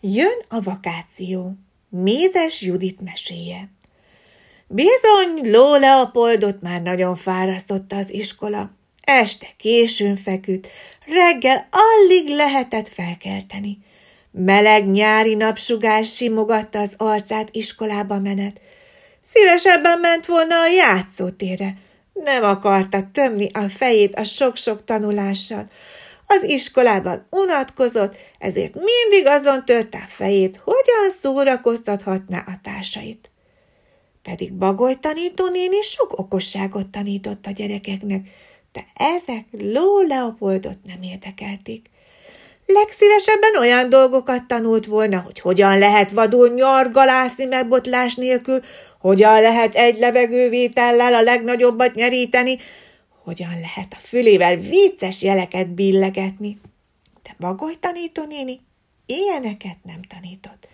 Jön a vakáció. Mézes Judit meséje. Bizony, Ló Leopoldot már nagyon fárasztotta az iskola. Este későn feküdt, reggel alig lehetett felkelteni. Meleg nyári napsugás simogatta az arcát iskolába menet. Szívesebben ment volna a játszótérre. Nem akarta tömni a fejét a sok-sok tanulással. Az iskolában unatkozott, ezért mindig azon törte a fejét, hogyan szórakoztathatná a társait. Pedig Bagoly tanítónéni sok okosságot tanított a gyerekeknek, de ezek Ló Leopoldot nem érdekelték. Legszívesebben olyan dolgokat tanult volna, hogy hogyan lehet vadul nyargalászni megbotlás nélkül, hogyan lehet egy levegővétellel a legnagyobbat nyeríteni, hogyan lehet a fülével vicces jeleket billegetni. De Bagoly tanítónéni ilyeneket nem tanított.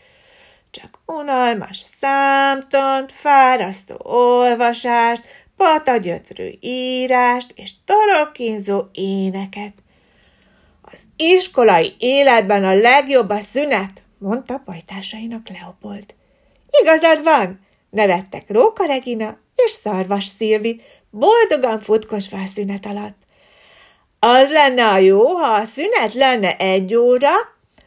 Csak unalmas számtant, fárasztó olvasást, patagyötrő írást és torokínzó éneket. Az iskolai életben a legjobb a szünet, mondta pajtásainak Leopold. Igazad van, nevettek Róka Regina és Szarvas Szilvi, boldogan futkosva a szünet alatt. Az lenne a jó, ha a szünet lenne egy óra,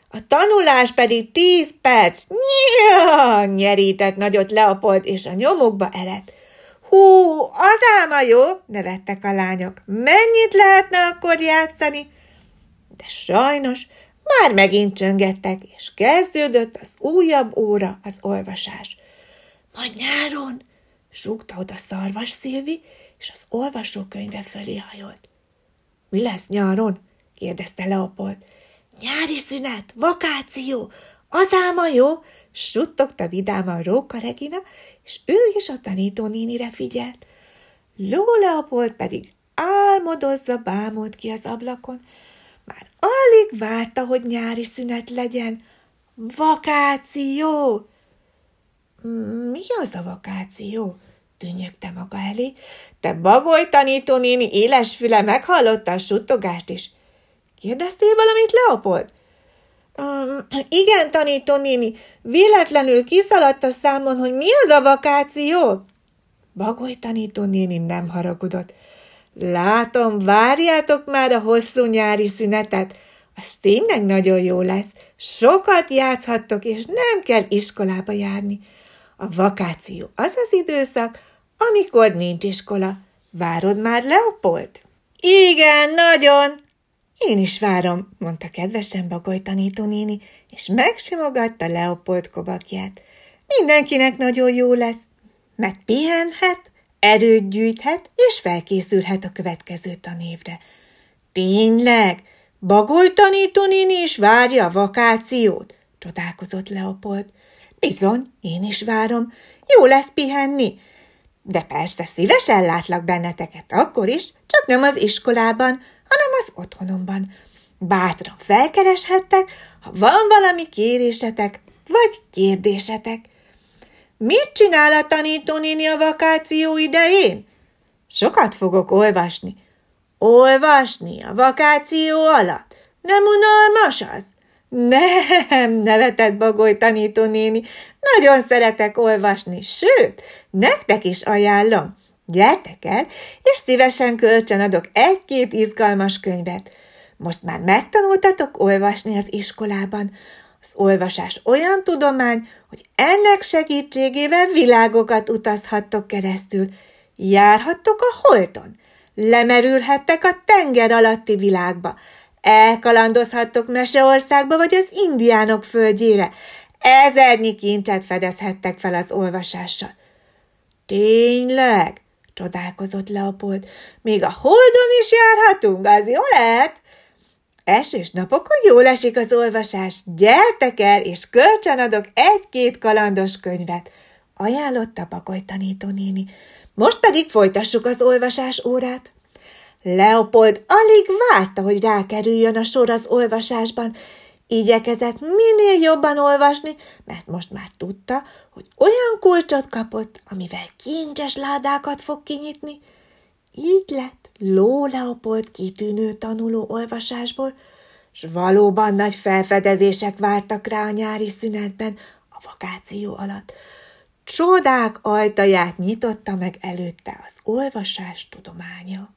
a tanulás pedig tíz perc. Nyia! nyerített nagyot Leopold, és a nyomukba eredt. Hú, az álma jó, nevettek a lányok. Mennyit lehetne akkor játszani? De sajnos már megint csöngettek, és kezdődött az újabb óra, az olvasás. Majd nyáron, súgta oda szarvas Szilvi, és az olvasókönyve fölé hajolt. Mi lesz nyáron? kérdezte Leopold. Nyári szünet, vakáció, az álma jó, suttogta vidáman Róka Regina, és ő is a tanítónénire figyelt. Ló Leopold pedig álmodozva bámult ki az ablakon. Már alig várta, hogy nyári szünet legyen. Vakáció! Mi az a vakáció? Tűnyögte maga elé. Te bagoly tanítónéni éles füle meghallotta a suttogást is. Kérdeztél valamit, Leopold? Um, igen, tanítónéni, véletlenül kiszaladt a számon, hogy mi az a vakáció? Bagoly tanítónéni nem haragudott. Látom, várjátok már a hosszú nyári szünetet. Az tényleg nagyon jó lesz. Sokat játszhattok, és nem kell iskolába járni. A vakáció az az időszak, amikor nincs iskola. Várod már, Leopold? Igen, nagyon, én is várom, mondta kedvesen Bagoly tanítónéni, és megsimogatta Leopold kobakját. Mindenkinek nagyon jó lesz, mert pihenhet, erőt gyűjthet, és felkészülhet a következő tanévre. Tényleg? Bagoly tanítónéni is várja a vakációt? csodálkozott Leopold. Bizony, én is várom. Jó lesz pihenni. De persze szívesen látlak benneteket akkor is, csak nem az iskolában, hanem az otthonomban. Bátran felkereshettek, ha van valami kérésetek vagy kérdésetek. Mit csinál a tanítónéni a vakáció idején? Sokat fogok olvasni. Olvasni a vakáció alatt? Nem unalmas az? Nem, nevetett Bagoly tanítónéni. Nagyon szeretek olvasni, sőt, nektek is ajánlom. Gyertek el, és szívesen kölcsön adok egy-két izgalmas könyvet. Most már megtanultatok olvasni az iskolában. Az olvasás olyan tudomány, hogy ennek segítségével világokat utazhattok keresztül. Járhattok a holton, lemerülhettek a tenger alatti világba, elkalandozhattok Meseországba vagy az indiánok földjére, ezernyi kincset fedezhettek fel az olvasással. Tényleg? Csodálkozott Leopold. Még a holdon is járhatunk, az jó lehet? Esős napokon jól esik az olvasás. Gyertek el, és kölcsön adok egy-két kalandos könyvet, ajánlotta Bagoly tanítónéni. Most pedig folytassuk az olvasás órát. Leopold alig várta, hogy rákerüljön a sor az olvasásban, Igyekezett minél jobban olvasni, mert most már tudta, hogy olyan kulcsot kapott, amivel kincses ládákat fog kinyitni. Így lett Ló Leopold kitűnő tanuló olvasásból, s valóban nagy felfedezések vártak rá a nyári szünetben, a vakáció alatt. Csodák ajtaját nyitotta meg előtte az olvasás tudománya.